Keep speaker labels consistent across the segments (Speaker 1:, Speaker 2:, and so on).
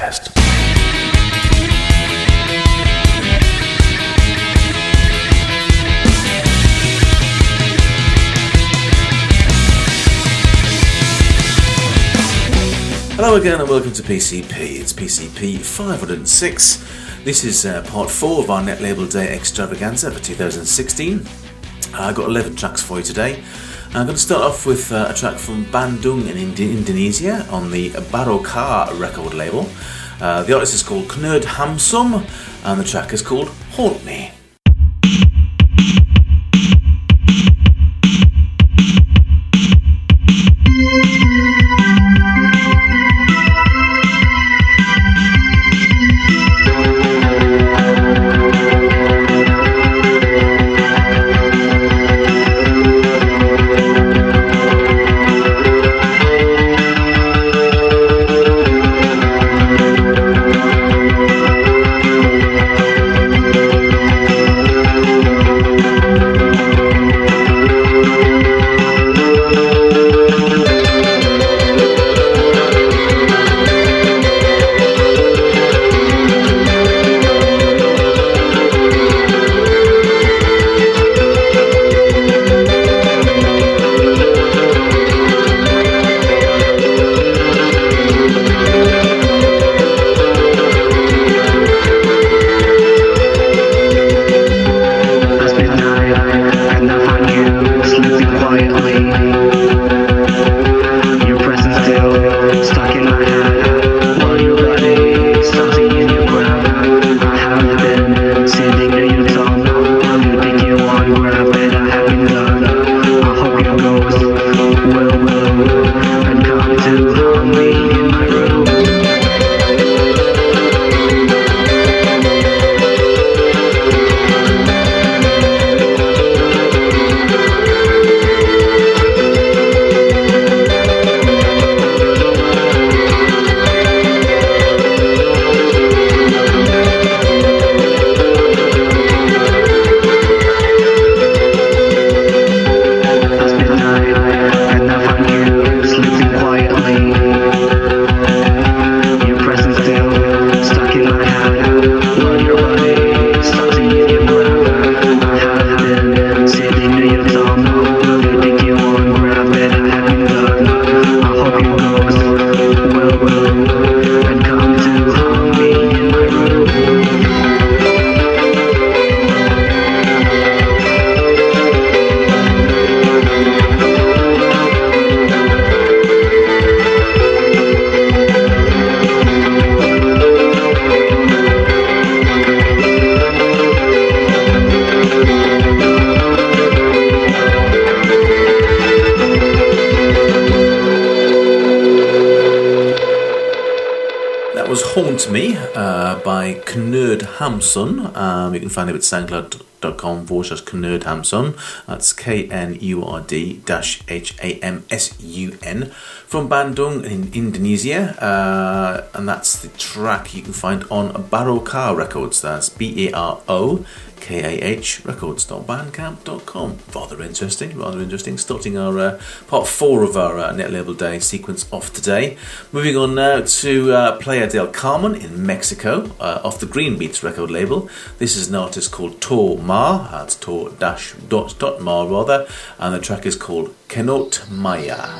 Speaker 1: Podcast. Hello again and welcome to PCP. It's PCP 506. This is uh, part 4 of our Net Label Day extravaganza for 2016. Uh, I've got 11 tracks for you today. I'm going to start off with uh, a track from Bandung in Ind- Indonesia on the Barokah record label. Uh, the artist is called Knurd Hamsun and the track is called Haunt Me. Can find it at soundcloud.com forward slash. That's K N U R D dash H A M S U N from Bandung in Indonesia. Uh, and that's the track you can find on Barokah Records. That's B A R O K A H records.bandcamp.com. Rather interesting, rather interesting. Starting our uh, part four of our uh, Net Label Day sequence off today. Moving on now to uh, Playa del Carmen in Mexico, uh, off the Green Beats record label. This is an artist called Tor Ma, that's Tor dash dot dot Ma rather, and the track is called Cenote Maya.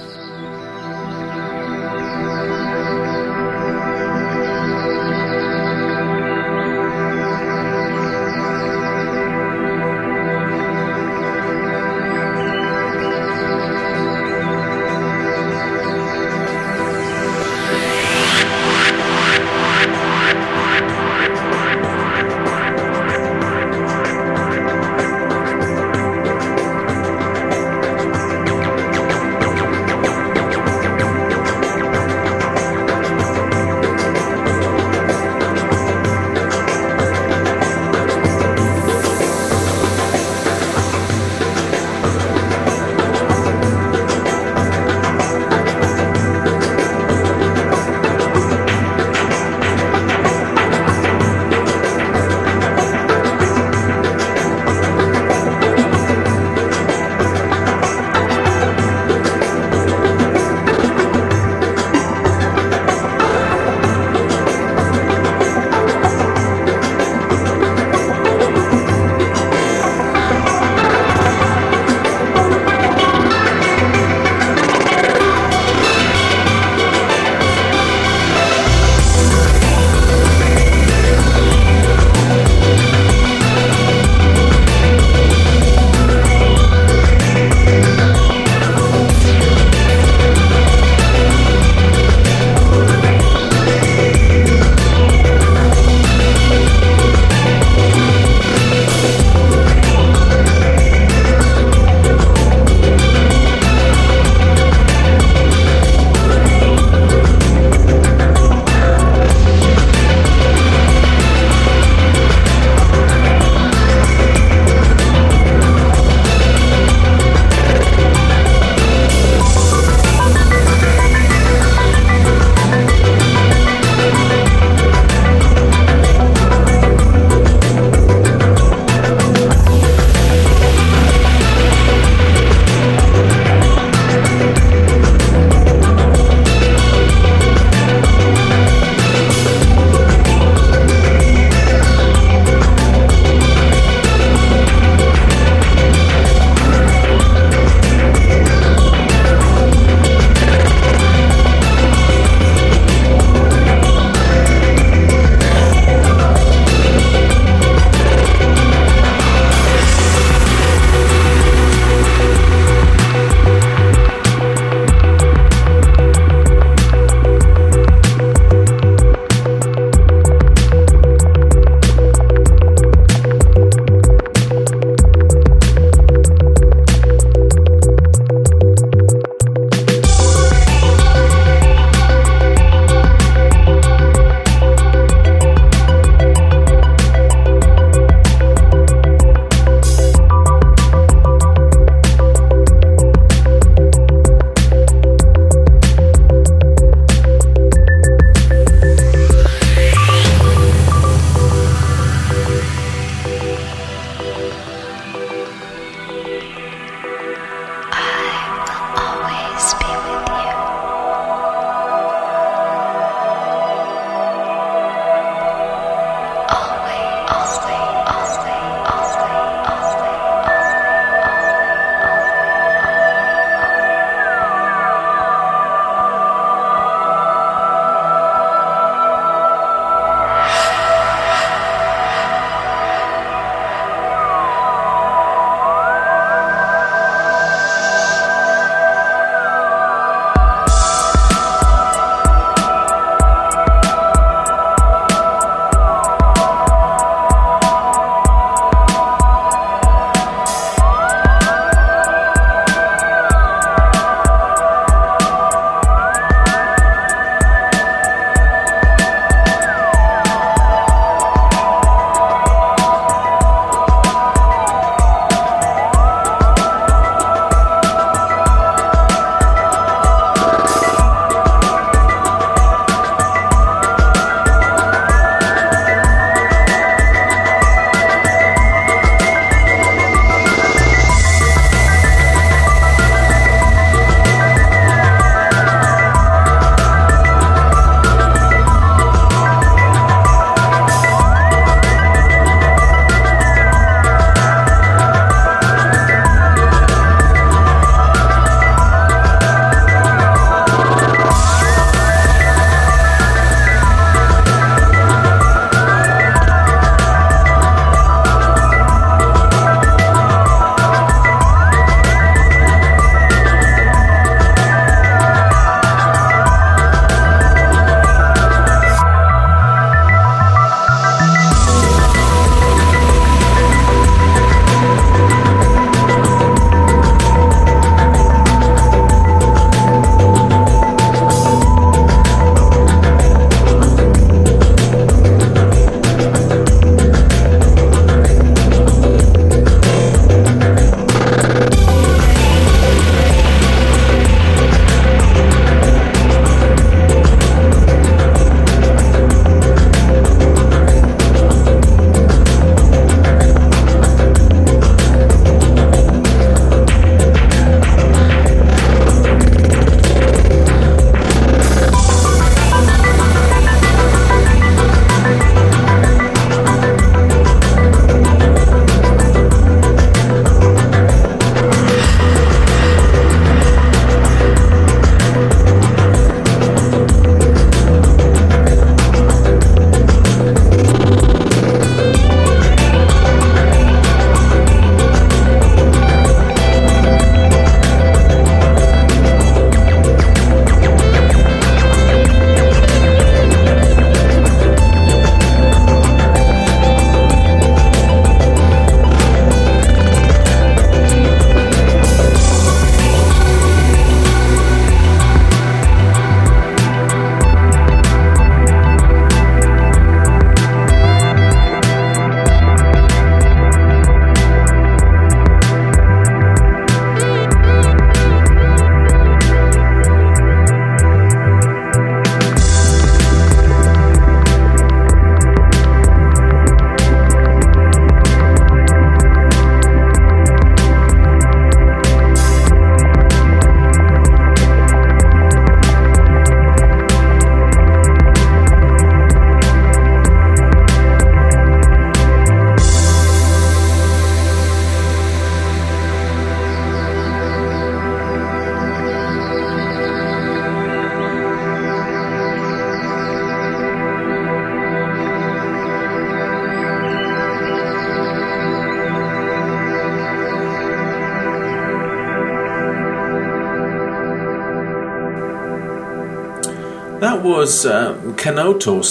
Speaker 1: Was um, Cenote or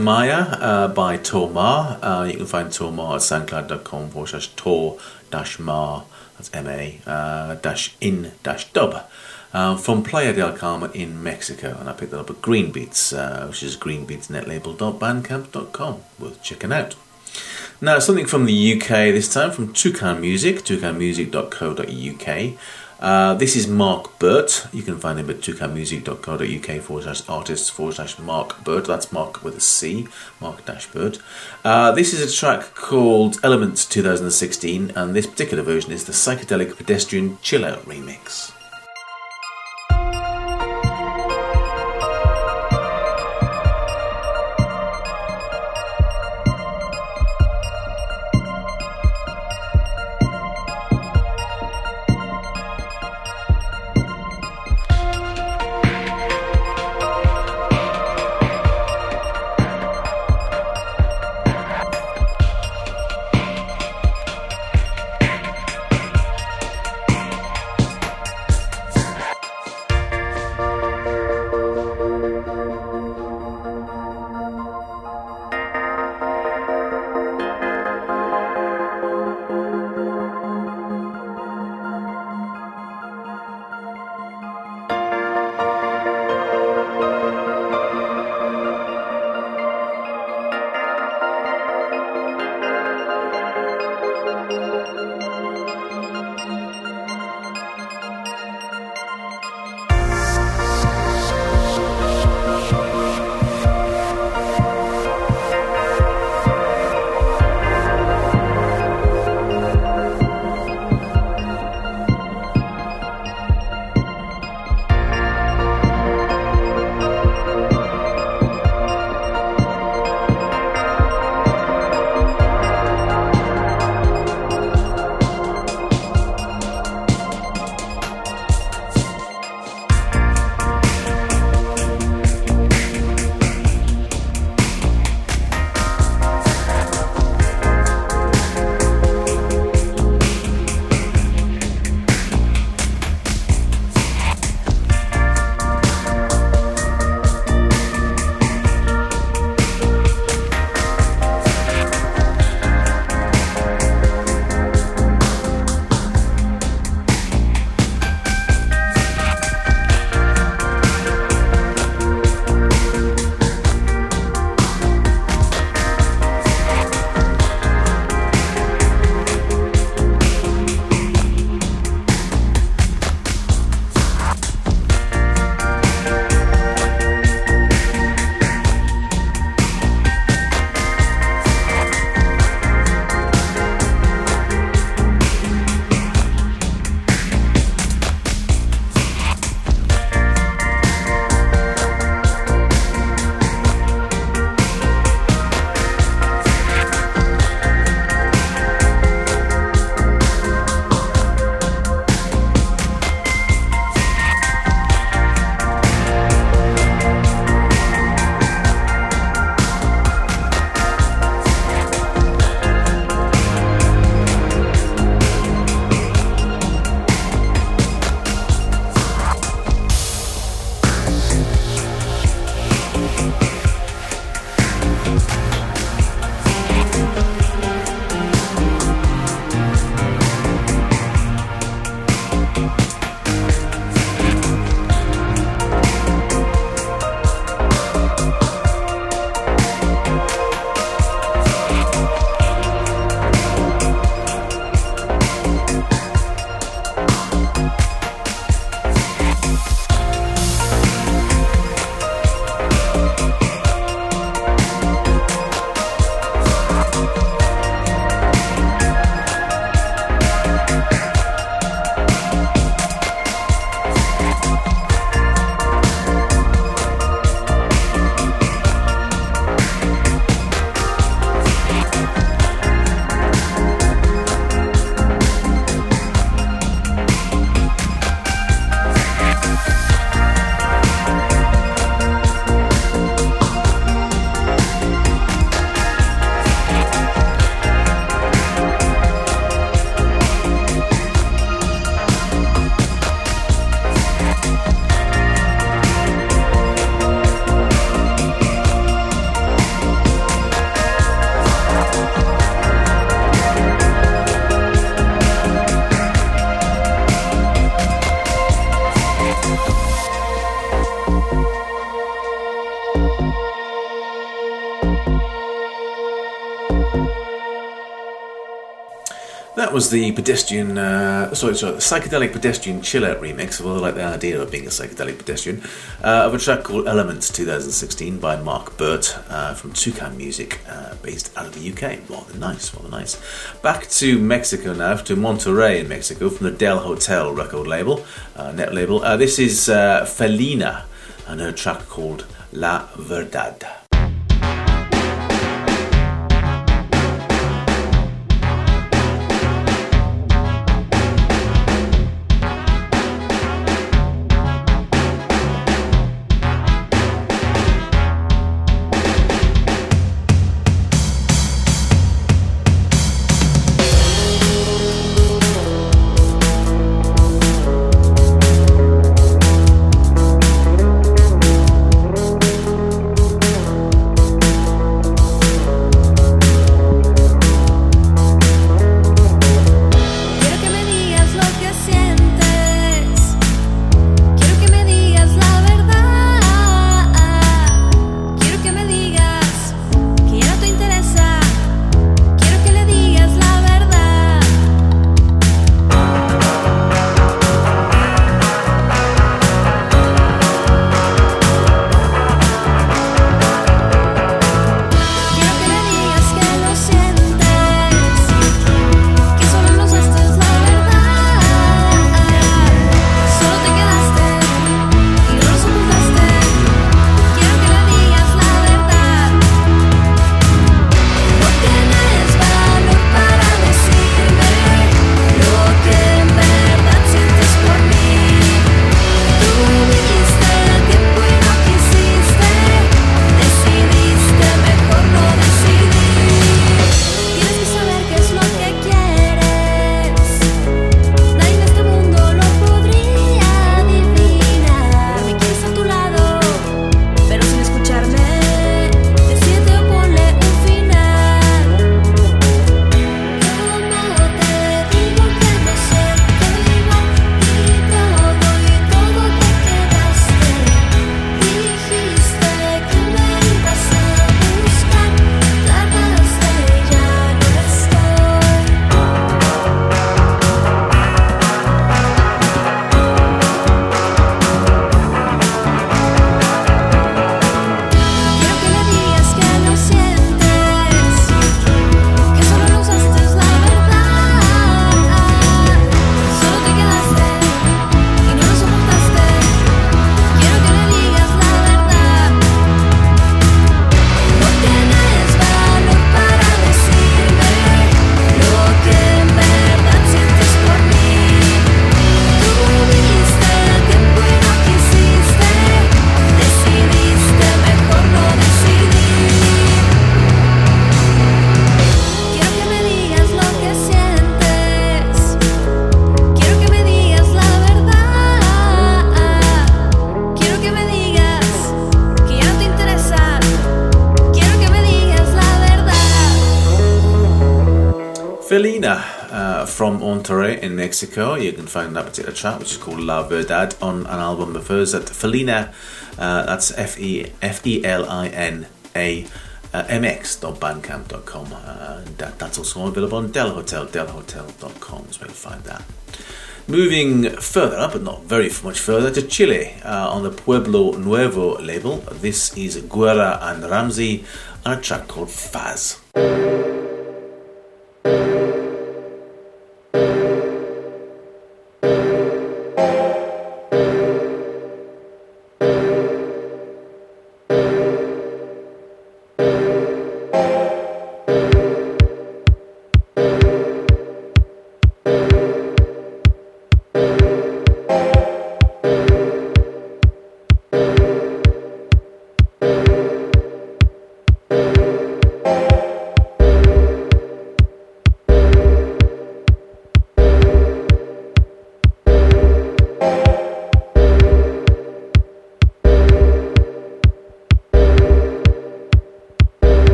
Speaker 1: Maya uh, by Tormar. Uh, you can find Tormar at soundcloud.com forward slash tor dash mar, that's M A, uh, dash in dash dub. Um, from Playa del Carmen in Mexico, and I picked that up at Greenbeats, uh, which is greenbeatsnetlabel.bandcamp.com. Worth checking out. Now, something from the UK this time from Toucan Music, toucanmusic.co.uk. Uh, this is Marc Burt. You can find him at toucanmusic.co.uk forward slash artists forward slash Marc Burt. That's Mark with a C, Mark Dash Burt. Uh, this is a track called Elements 2016, and this particular version is the Psychedelic Pedestrian Chill Out remix.
Speaker 2: Was the pedestrian, uh, sorry, sorry, the psychedelic pedestrian chill out remix, although I like the idea of being a psychedelic pedestrian, uh, of a track called Elements 2016 by Marc Burt uh, from Toucan Music, uh, based out of the UK. Rather nice, rather nice. Back to Mexico now, to Monterrey in Mexico, from the Del Hotel record label, uh, net label. Uh, this is Felina and her track called La Verdad. In Mexico. You can find that particular track, which is called La Verdad, on an album of hers at Felina. Uh, that's F E F E L I N A. Uh, mx.bandcamp.com uh, that, that's also available on Del Hotel, delhotel.com is where you find that. Moving further up, but not very much further, to Chile uh, on the Pueblo Nuevo label. This is Guerra and Rammsy on a track called Faz.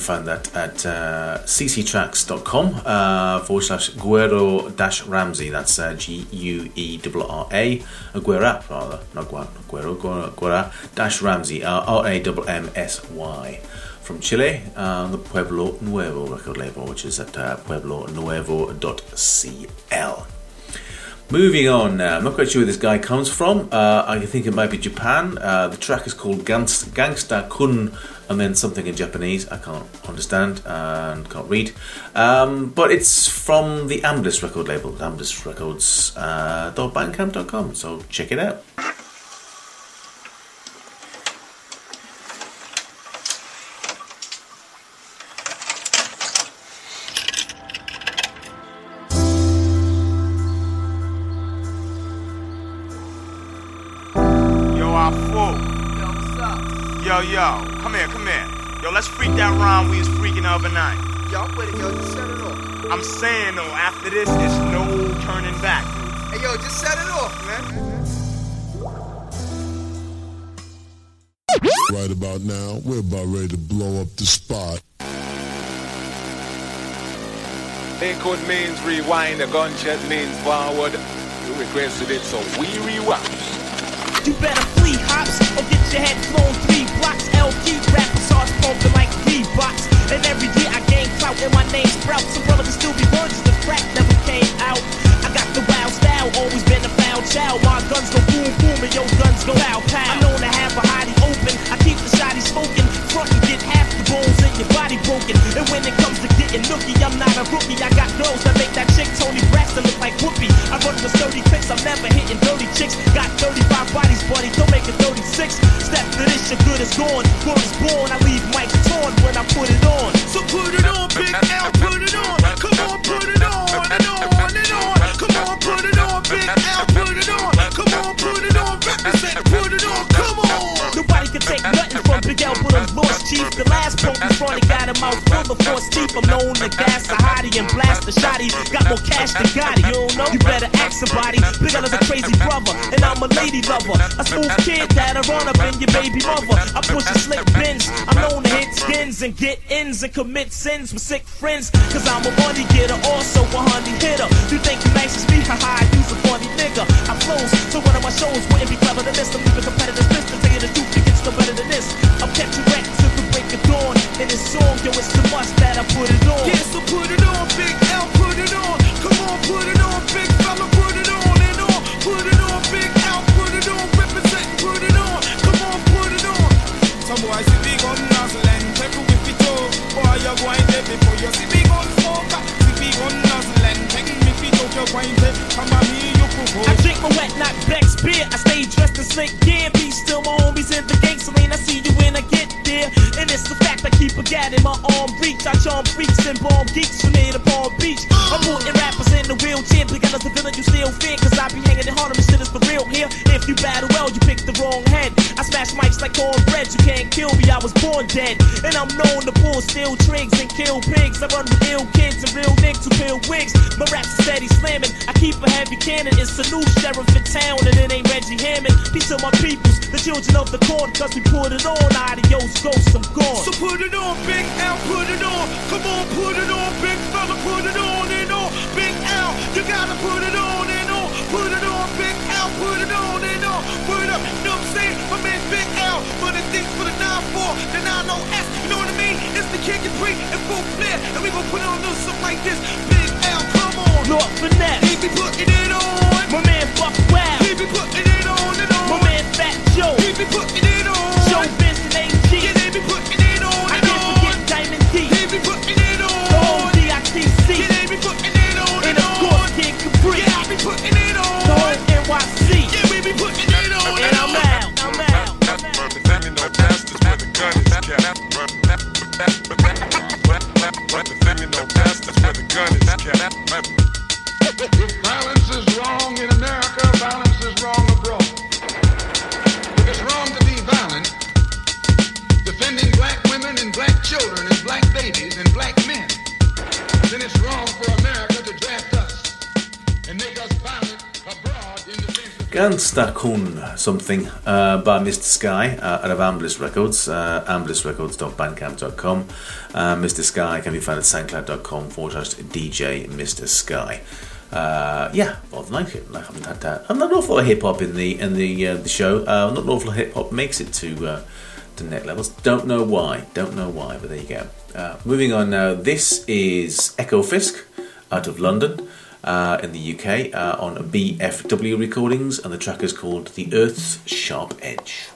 Speaker 1: Can find that at uh, cctracks.com uh, forward slash Guero dash Rammsy. That's uh, G U E R R A, Guera, rather, not Guan, Guero, Guera, dash Rammsy, uh, R A M M S Y. From Chile, uh, the Pueblo Nuevo record label, which is at uh, pueblonuevo.cl. Moving on now, I'm not quite sure where this guy comes from. Uh, I think it might be Japan. Uh, the track is called Gangsta Kun and then something in Japanese I can't understand and can't read. Um, but it's from the Amblis record label, Amblis Records, uh, so check it out.
Speaker 3: Was freaking the night.
Speaker 4: Yo, I'm with it, yo. Just set it off.
Speaker 3: I'm saying though, after this, there's no turning back.
Speaker 4: Hey, yo, just set it off, man.
Speaker 5: Right about now, we're about ready to blow up the spot.
Speaker 6: Liquid means rewind, a gunshot means forward. You requested it, so we rewind.
Speaker 7: You better flee hops and get ends and commit sins with sick friends. Cause I'm a money getter, also a honey hitter. Battle well, you pick the wrong head. I smash mics like cornbread. You can't kill me, I was born dead. And I'm known to pull steel trigs and kill pigs. I run with ill kids and real niggas who peel wigs. My raps steady slamming. I keep a heavy cannon. It's a new sheriff in town, and it ain't Reggie Hammond. Peace to my peoples, the children of the corn, cause we put it on. Adios, ghosts, I'm gone.
Speaker 3: So put it on, Big L, put it on. Come on, put it on, big fella, put it on and on. Big L, you gotta put it on and on. Put it on, Big L, put it on and on. Put it up, you know what I'm saying? My man Big L, for the things for the 9-4, the 9-0-S, you know what I mean? It's the kick and three and full flare, and we gon' put on a little something like this. Big L, come on.
Speaker 7: Lord Finesse,
Speaker 3: He be putting it on.
Speaker 7: my man Buck Wild,
Speaker 3: He be putting it on and on.
Speaker 7: my man Fat Joe,
Speaker 3: He be putting it
Speaker 1: Something uh, by Mr. Sky uh, out of Amblis Records, uh, amblisrecords.bandcamp.com. Uh, Mr. Sky can be found at soundcloud.com forward slash DJ Mr. Sky. Uh, yeah, well, like it. I haven't had that. I'm Not an awful lot of hip hop in the in the uh, the show. Uh, not an awful lot of hip hop makes it to uh, to net labels. Don't know why. Don't know why. But there you go. Uh, moving on now. This is Eko Fisk out of London uh, in the UK uh, on BFW recordings, and the track is called "The Earth's Sharp Edge."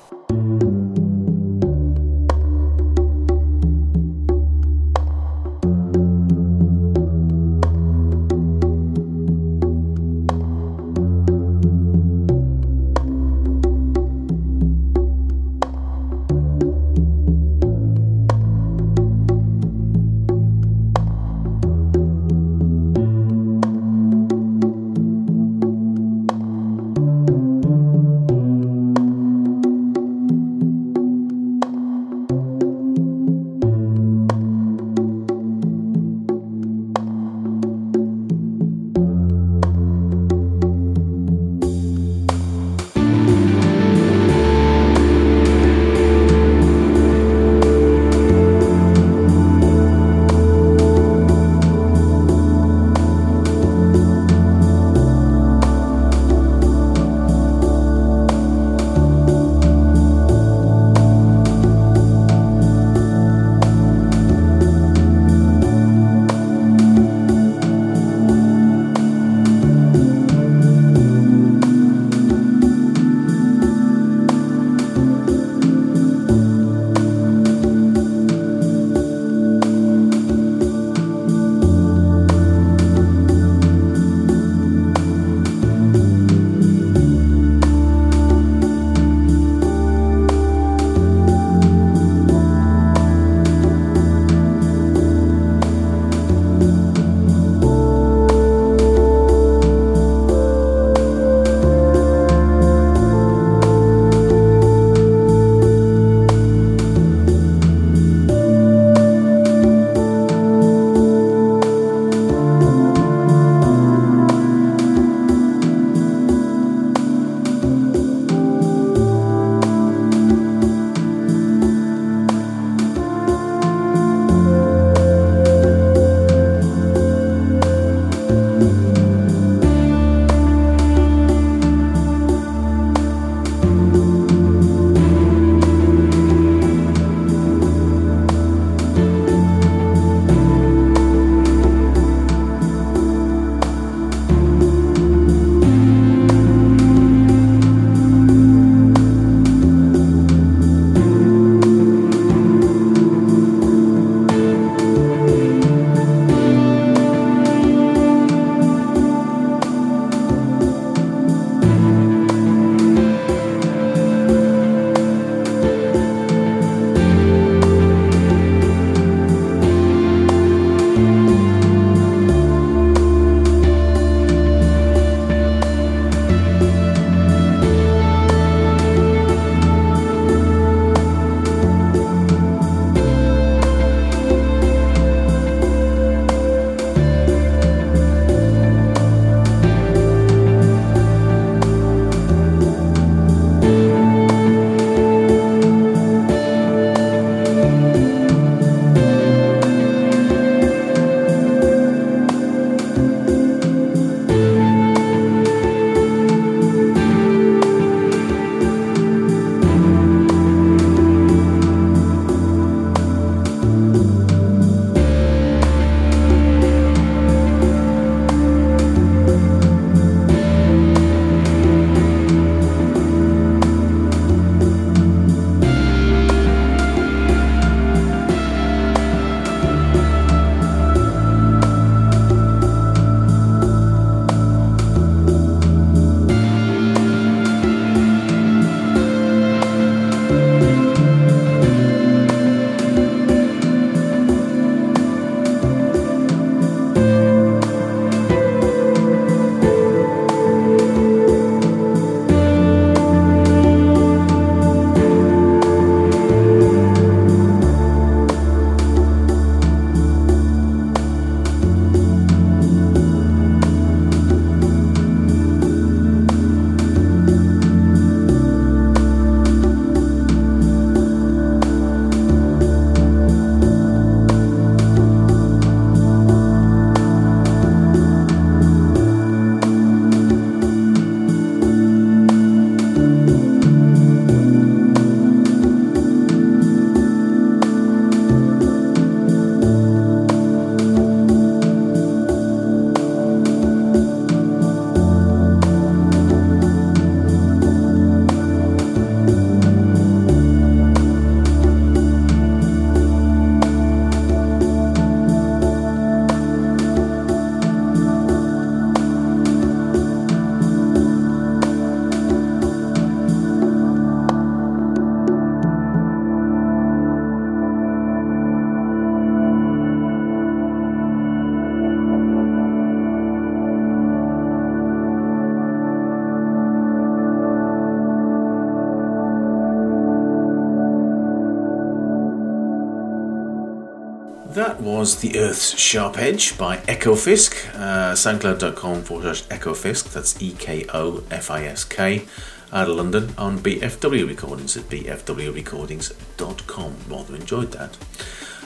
Speaker 1: Was The Earth's Sharp Edge by Eko Fisk. Uh, SoundCloud.com forward slash Eko Fisk. That's E K O F I S K. Out of London on BFW Recordings at bfwrecordings.com. Rather enjoyed that.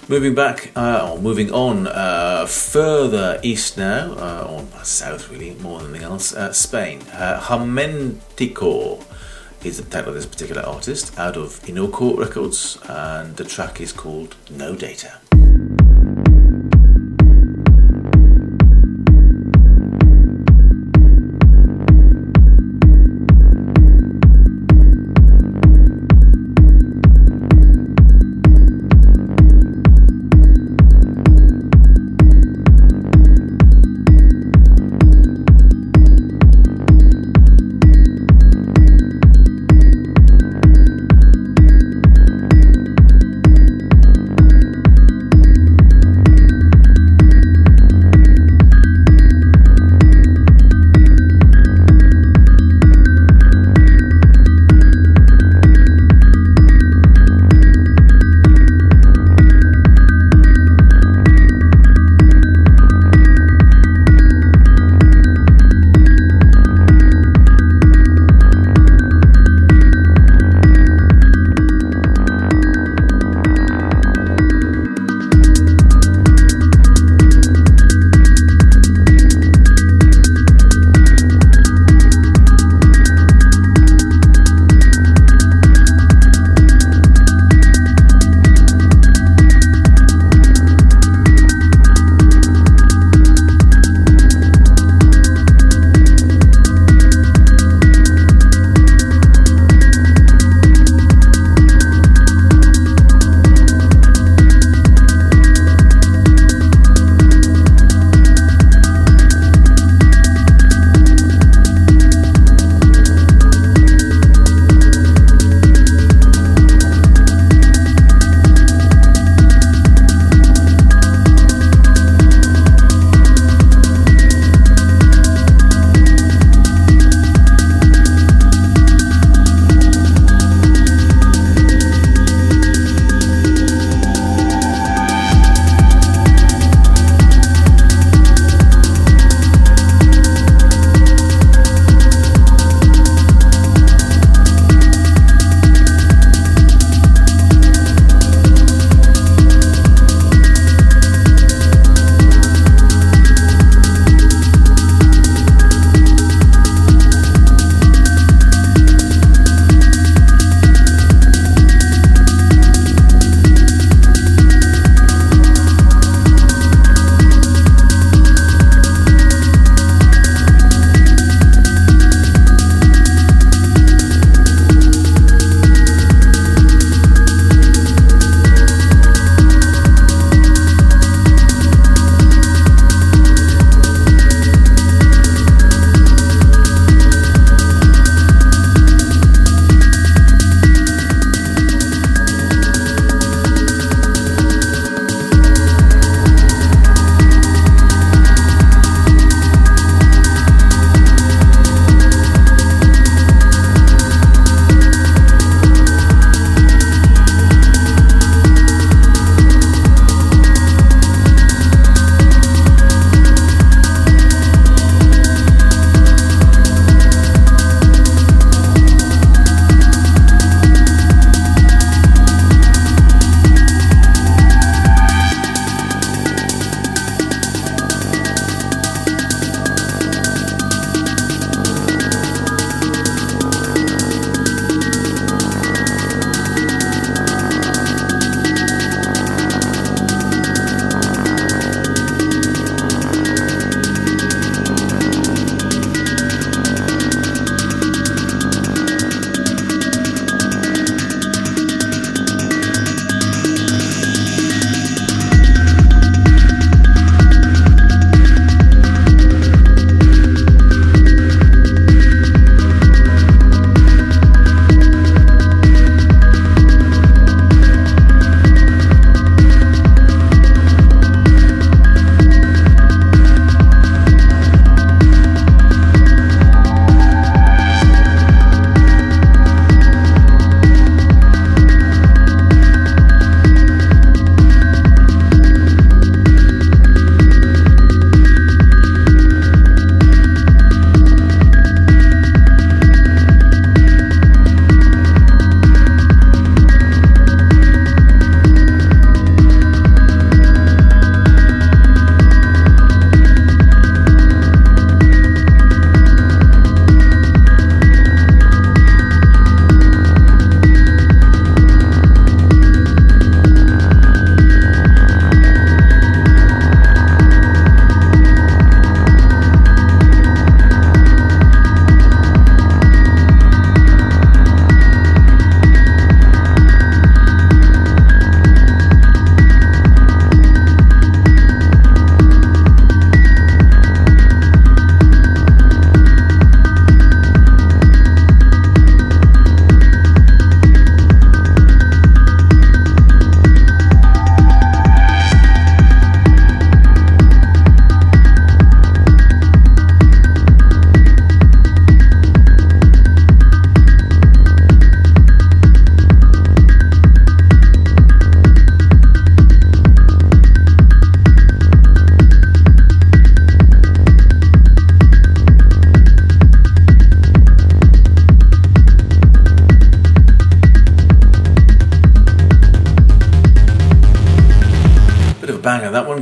Speaker 1: Moving back, uh, or moving on uh, further east now, uh, or south really, more than anything else, uh, Spain. Uh, Harmentico is the title of this particular artist out of Inoquo Records, and the track is called No Data.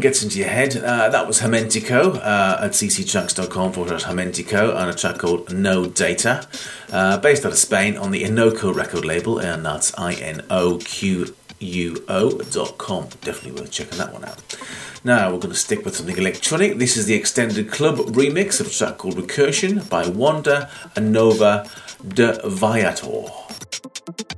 Speaker 1: Gets into your head. Uh, that was Hermentico uh, at cctracks.com forward slash Hermentico and a track called No Data, uh, based out of Spain on the Inoquo record label, and that's I N O Q U O dot com. Definitely worth checking that one out. Now we're going to stick with something electronic. This is the extended club remix of a track called Recursion by Wanda and Nova deViator.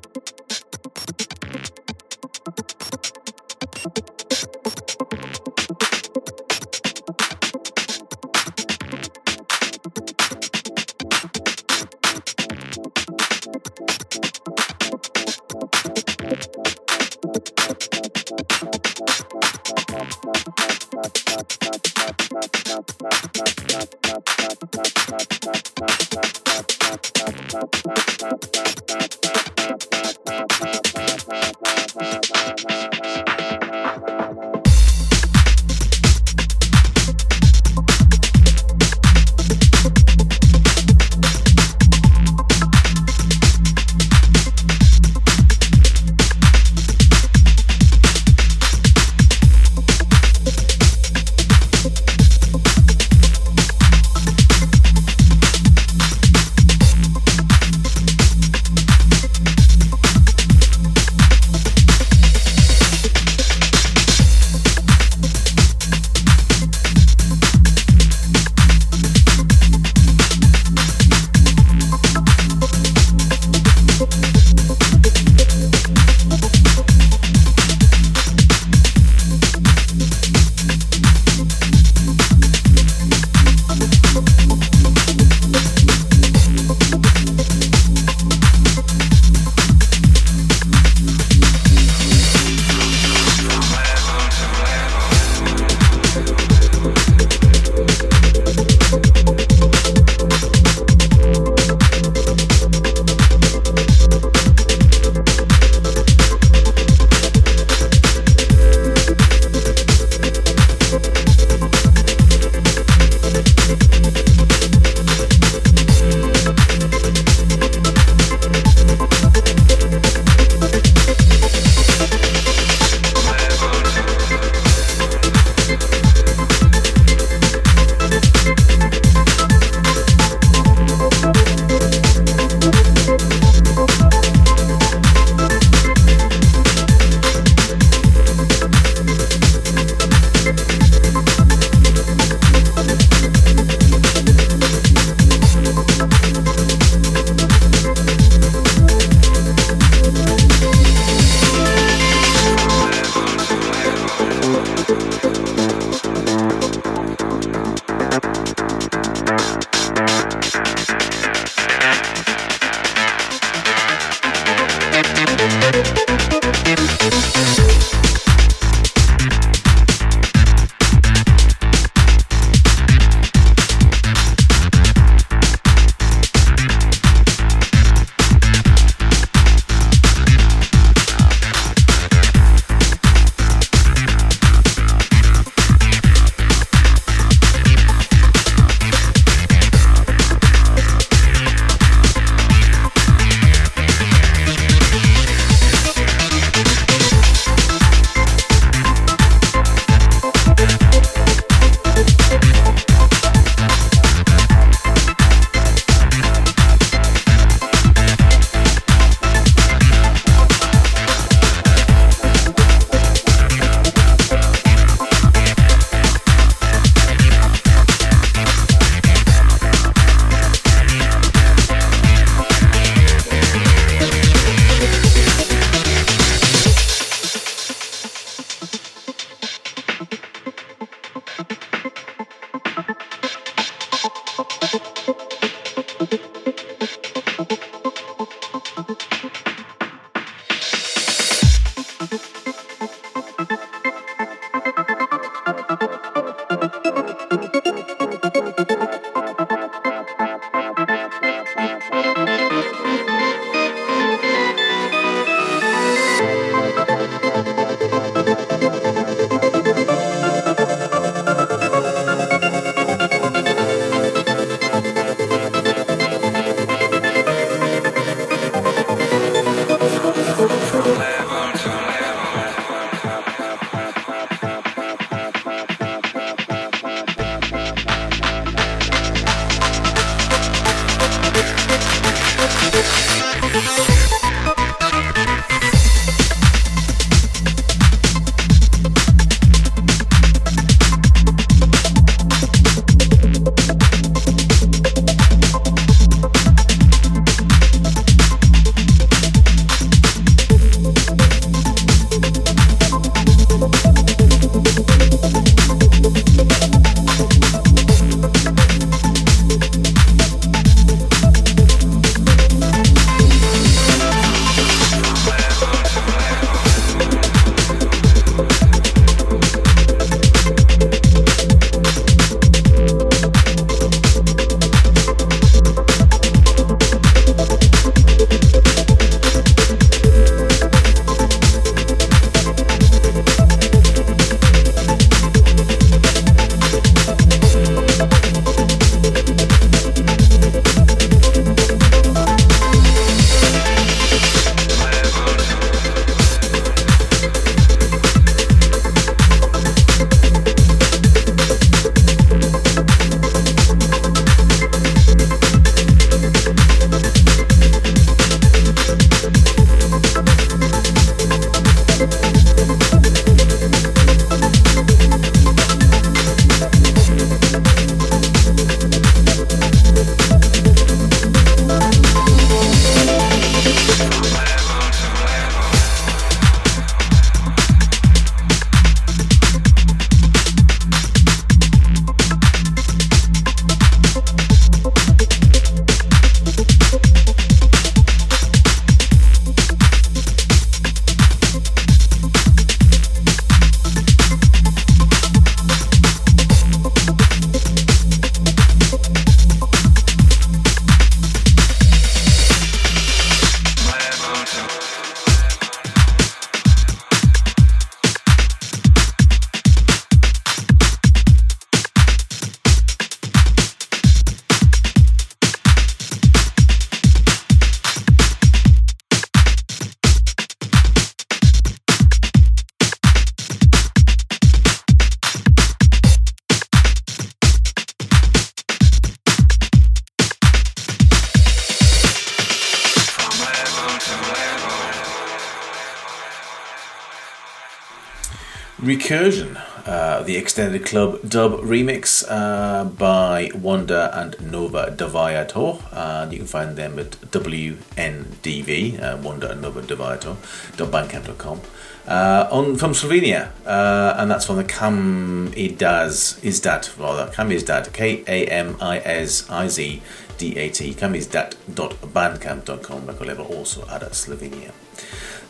Speaker 1: Recursion, uh, the extended club dub remix uh, by Wanda and Nova deViator. And you can find them at WNDV, uh, Wanda and Nova deViator, .bandcamp.com. Uh, on from Slovenia, uh, and that's from the Kam Idaz Izdat, rather Kamizdat, K A M I S I Z D A T, kamizdat.bandcamp.com, record label also of Slovenia.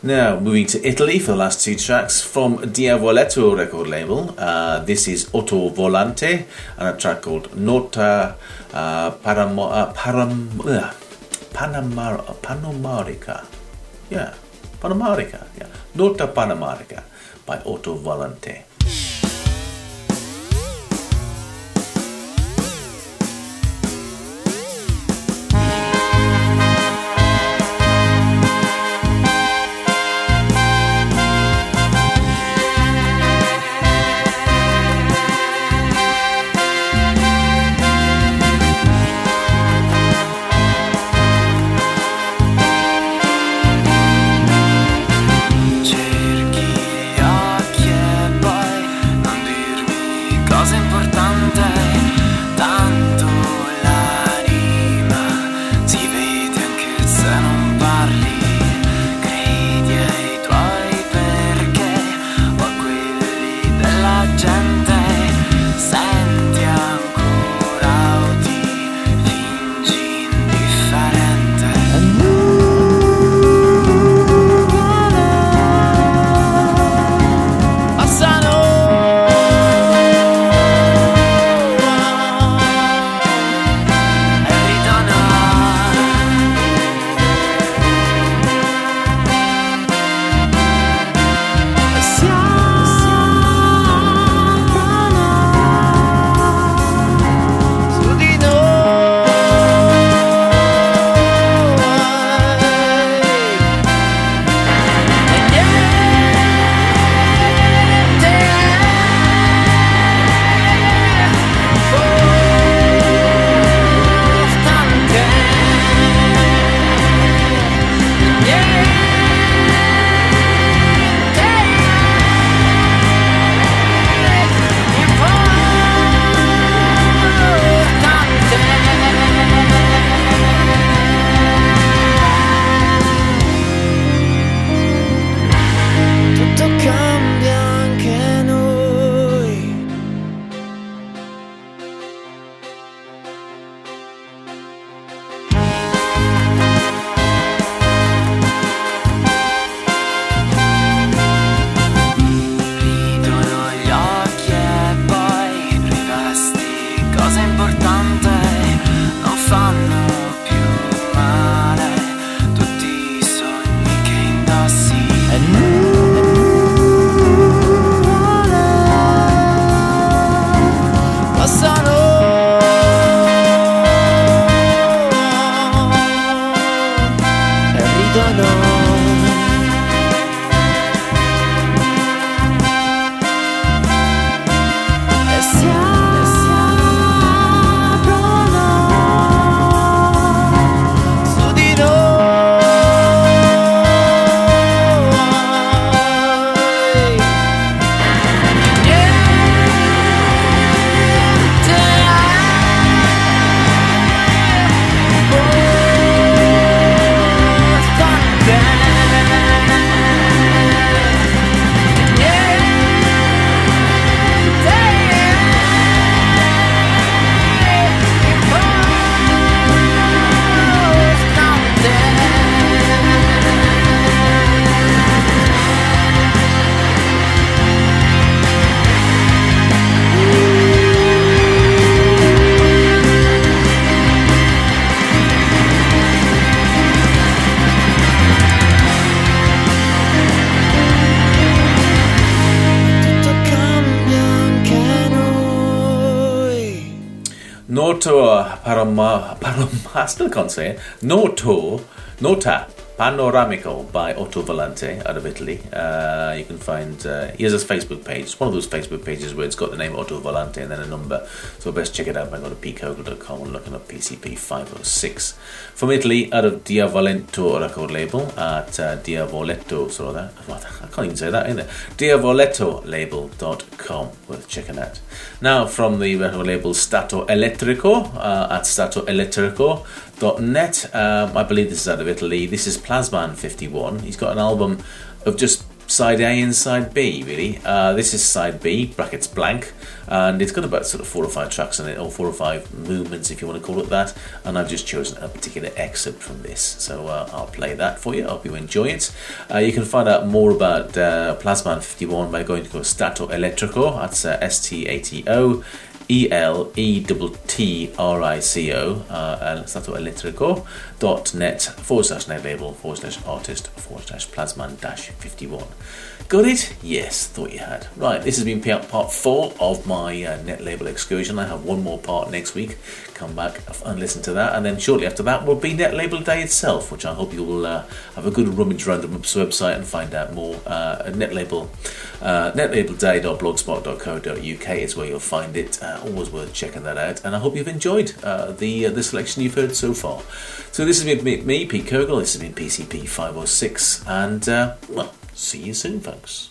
Speaker 1: Now, moving to Italy for the last two tracks from Diavoletto record label. Uh, this is Ottovolante and a track called Nota uh, Paramo- uh, Param- uh, Panamar-. Yeah, Panomarica. Yeah, Nota Panomarica by
Speaker 8: Ottovolante. I
Speaker 1: still can't say it. Noto Nota Panoramico by Ottovolante out of Italy. Uh, you can find, uh, he has a Facebook page. It's one of those Facebook pages where it's got the name Ottovolante and then a number. So best check it out by going to pcogle.com and looking up PCP 506. From Italy, out of Diavolento record label at uh, Diavoletto, so that, I can't even say that, either. Diavoletto label.com. Worth checking out. Now, from the record label Stato Elettrico uh, at statoelettrico.net. Um, I believe this is out of Italy. This is Plasman 51. He's got an album of just side A and side B, really. Uh, this is side B, brackets blank, and it's got about sort of four or five tracks on it, or four or five movements, if you want to call it that. And I've just chosen a particular excerpt from this, so uh, I'll play that for you. I hope you enjoy it. Uh, you can find out more about uh, Plasman 51 by going to Stato Elettrico. That's uh, S T A T O. E L E T R I C O, uh, Stato Elettrico dot net forward slash net label forward slash artist forward slash plasman dash 51. Got it? Yes, thought you had. Right, this has been part four of my uh, net label excursion. I have one more part next week. Come back and listen to that, and then shortly after that will be Net Label Day itself, which I hope you will uh, have a good rummage around the website and find out more. Uh, at Net Label, uh, netlabelday.blogspot.co.uk is where you'll find it. Uh, always worth checking that out, and I hope you've enjoyed uh, the uh, the selection you've heard so far. So this has been me, Pete Cogle. This has been PCP 506, and well, see you soon, folks.